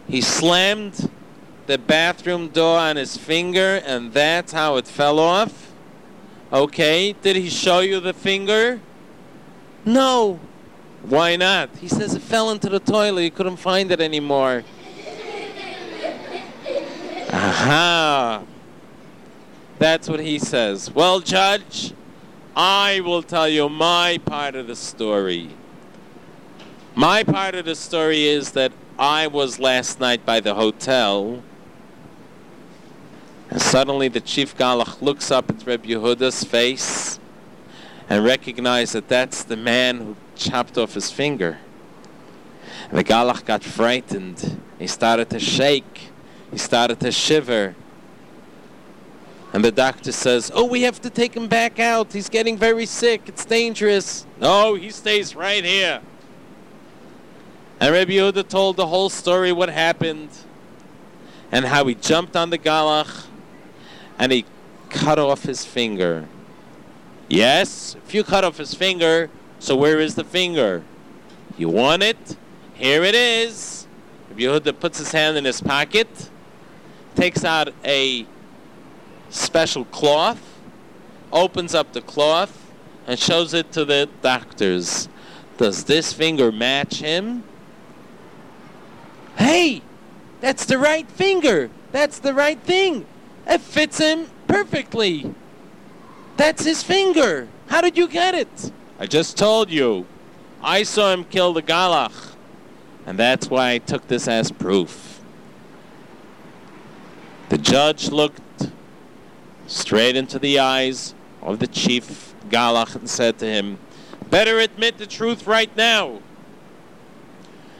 He slammed the bathroom door on his finger, and that's how it fell off. Okay, did he show you the finger? No. Why not? He says it fell into the toilet. He couldn't find it anymore. Aha. That's what he says. Well, Judge, I will tell you my part of the story. My part of the story is that I was last night by the hotel, and suddenly the chief Galach looks up at Reb Yehuda's face and recognizes that that's the man who chopped off his finger. And the Galach got frightened. He started to shake. He started to shiver. And the doctor says, Oh, we have to take him back out. He's getting very sick. It's dangerous. No, he stays right here. And Rabbi Yehuda told the whole story, what happened, and how he jumped on the Galach, and he cut off his finger. Yes, if you cut off his finger, so where is the finger? You want it? Here it is. Rabbi Yehuda puts his hand in his pocket, takes out a special cloth, opens up the cloth, and shows it to the doctors. Does this finger match him? Hey, that's the right finger. That's the right thing. It fits him perfectly. That's his finger. How did you get it? I just told you. I saw him kill the Galach. And that's why I took this as proof. The judge looked straight into the eyes of the chief Galach and said to him, Better admit the truth right now.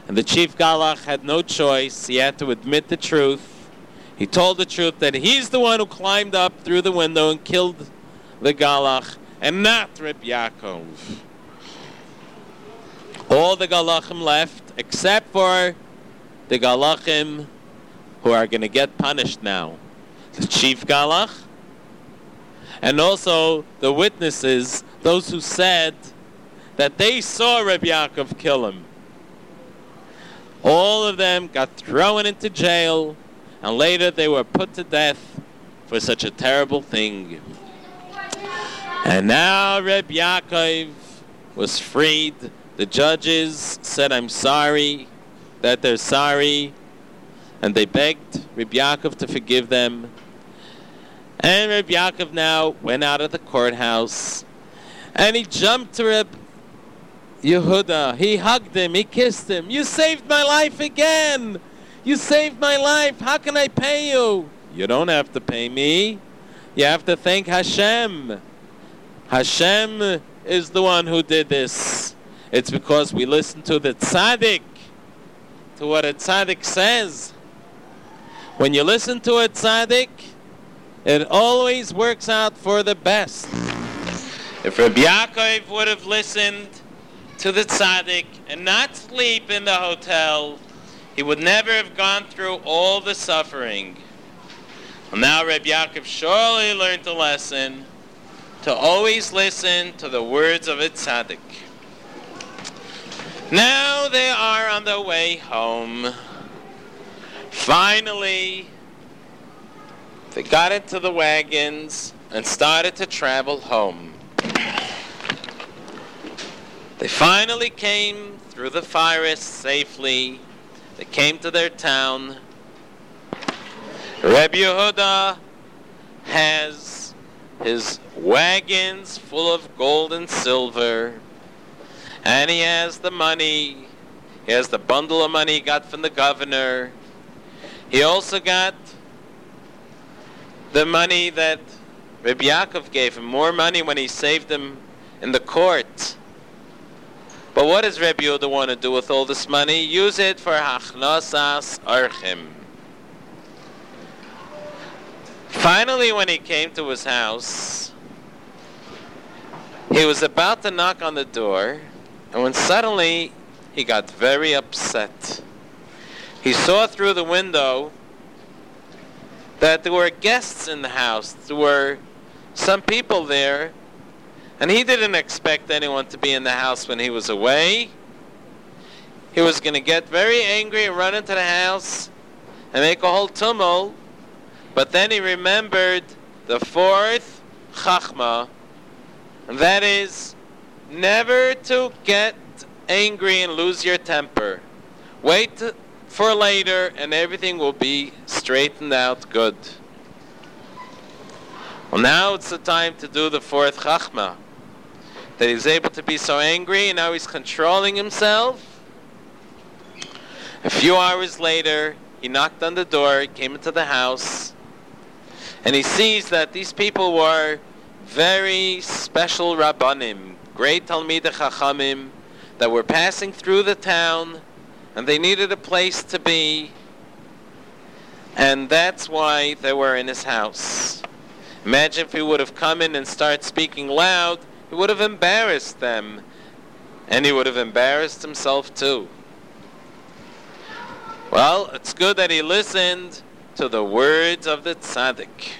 And the chief Galach had no choice. He had to admit the truth. He told the truth that he's the one who climbed up through the window and killed the Galach and not Reb Yaakov. All the Galachim left except for the Galachim who are going to get punished now. The chief Galach and also the witnesses, those who said that they saw Reb Yaakov kill him. All of them got thrown into jail, and later they were put to death for such a terrible thing. And now Reb Yaakov was freed. The judges said, I'm sorry, that they're sorry, and they begged Reb Yaakov to forgive them. And Reb Yaakov now went out of the courthouse, and he jumped to Reb Yehuda. He hugged him. He kissed him. You saved my life again. You saved my life. How can I pay you? You don't have to pay me. You have to thank Hashem. Hashem is the one who did this. It's because we listen to the tzaddik, to what a tzaddik says. When you listen to a tzaddik, it always works out for the best. If Rabbi Yaakov would have listened to the tzaddik and not sleep in the hotel, he would never have gone through all the suffering. Well, now Reb Yaakov surely learned the lesson to always listen to the words of a tzaddik. Now they are on the way home. Finally, they got into the wagons and started to travel home. They finally came through the forest safely. They came to their town. Rabbi Yehuda has his wagons full of gold and silver, and he has the money. He has the bundle of money he got from the governor. He also got the money that Rabbi Yaakov gave him, more money when he saved him in the court. But what does Rebbe Yehuda want to do with all this money? Use it for hachnosas orchim. Finally, when he came to his house, he was about to knock on the door, and when suddenly he got very upset. He saw through the window that there were guests in the house. There were some people there, and he didn't expect anyone to be in the house when he was away. He was going to get very angry and run into the house and make a whole tumult. But then he remembered the fourth chachma, and that is never to get angry and lose your temper. Wait for later, and everything will be straightened out good. Well, now it's the time to do the fourth chachma. That he's able to be so angry, and now he's controlling himself. A few hours later, he knocked on the door, came into the house, and he sees that these people were very special rabbanim, great Talmidei Chachamim, that were passing through the town, and they needed a place to be, and that's why they were in his house. Imagine if he would have come in and started speaking loud, he would have embarrassed them, and he would have embarrassed himself too. Well, it's good that he listened to the words of the tzaddik.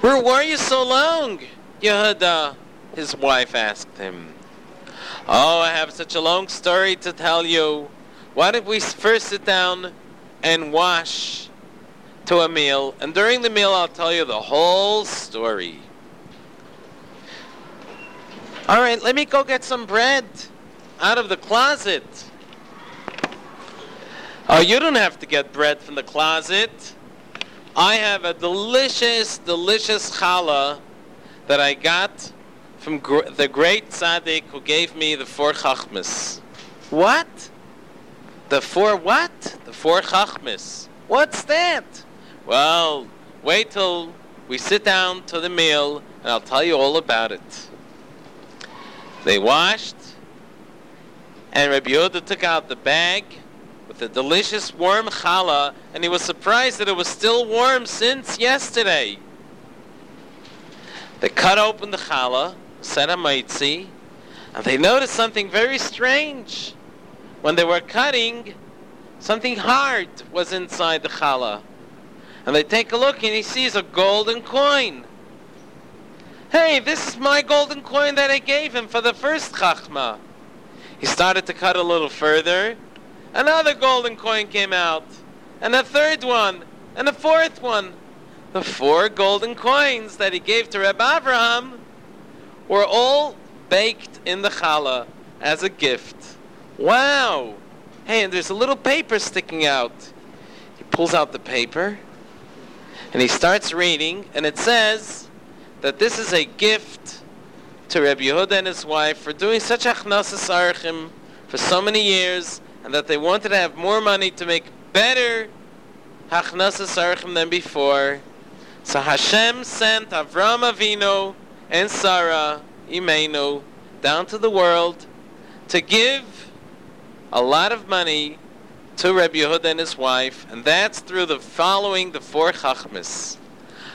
Where were you so long? Yehuda, his wife asked him. Oh, I have such a long story to tell you. Why don't we first sit down and wash to a meal, and during the meal I'll tell you the whole story. All right, let me go get some bread out of the closet. Oh, you don't have to get bread from the closet. I have a delicious, delicious challah that I got from gr- the great tzaddik who gave me the four chachmas. What? The four what? The four chachmas. What's that? Well, wait till we sit down to the meal and I'll tell you all about it. They washed, and Rabbi Yehuda took out the bag with a delicious warm challah, and he was surprised that it was still warm since yesterday. They cut open the challah, set a maitzi, and they noticed something very strange. When they were cutting, something hard was inside the challah. And they take a look, and he sees a golden coin. Hey, this is my golden coin that I gave him for the first chachma. He started to cut a little further, Another golden coin came out. And a third one. And a fourth one. The four golden coins that he gave to Reb Avraham were all baked in the challah as a gift. Wow! Hey, and there's a little paper sticking out. He pulls out the paper and he starts reading, and it says that this is a gift to Reb Yehuda and his wife for doing such achnasas orchim for so many years and that they wanted to have more money to make better Hachnasas Orchim than before. So Hashem sent Avram Avinu and Sarah, Imeinu, down to the world to give a lot of money to Rabbi Yehuda and his wife, and that's through the following the four Chachmas.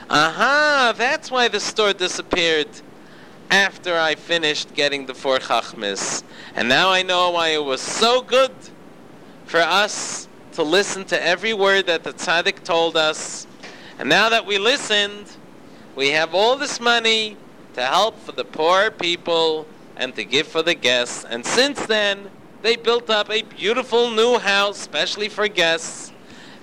Aha, that's why the store disappeared after I finished getting the four Chachmas. And now I know why it was so good for us to listen to every word that the tzaddik told us. And now that we listened, we have all this money to help for the poor people and to give for the guests. And since then, they built up a beautiful new house, specially for guests.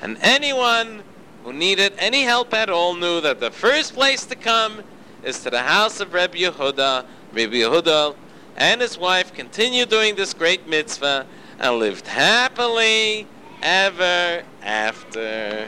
And anyone who needed any help at all knew that the first place to come is to the house of Rebbe Yehuda. Rebbe Yehuda and his wife continue doing this great mitzvah and lived happily ever after.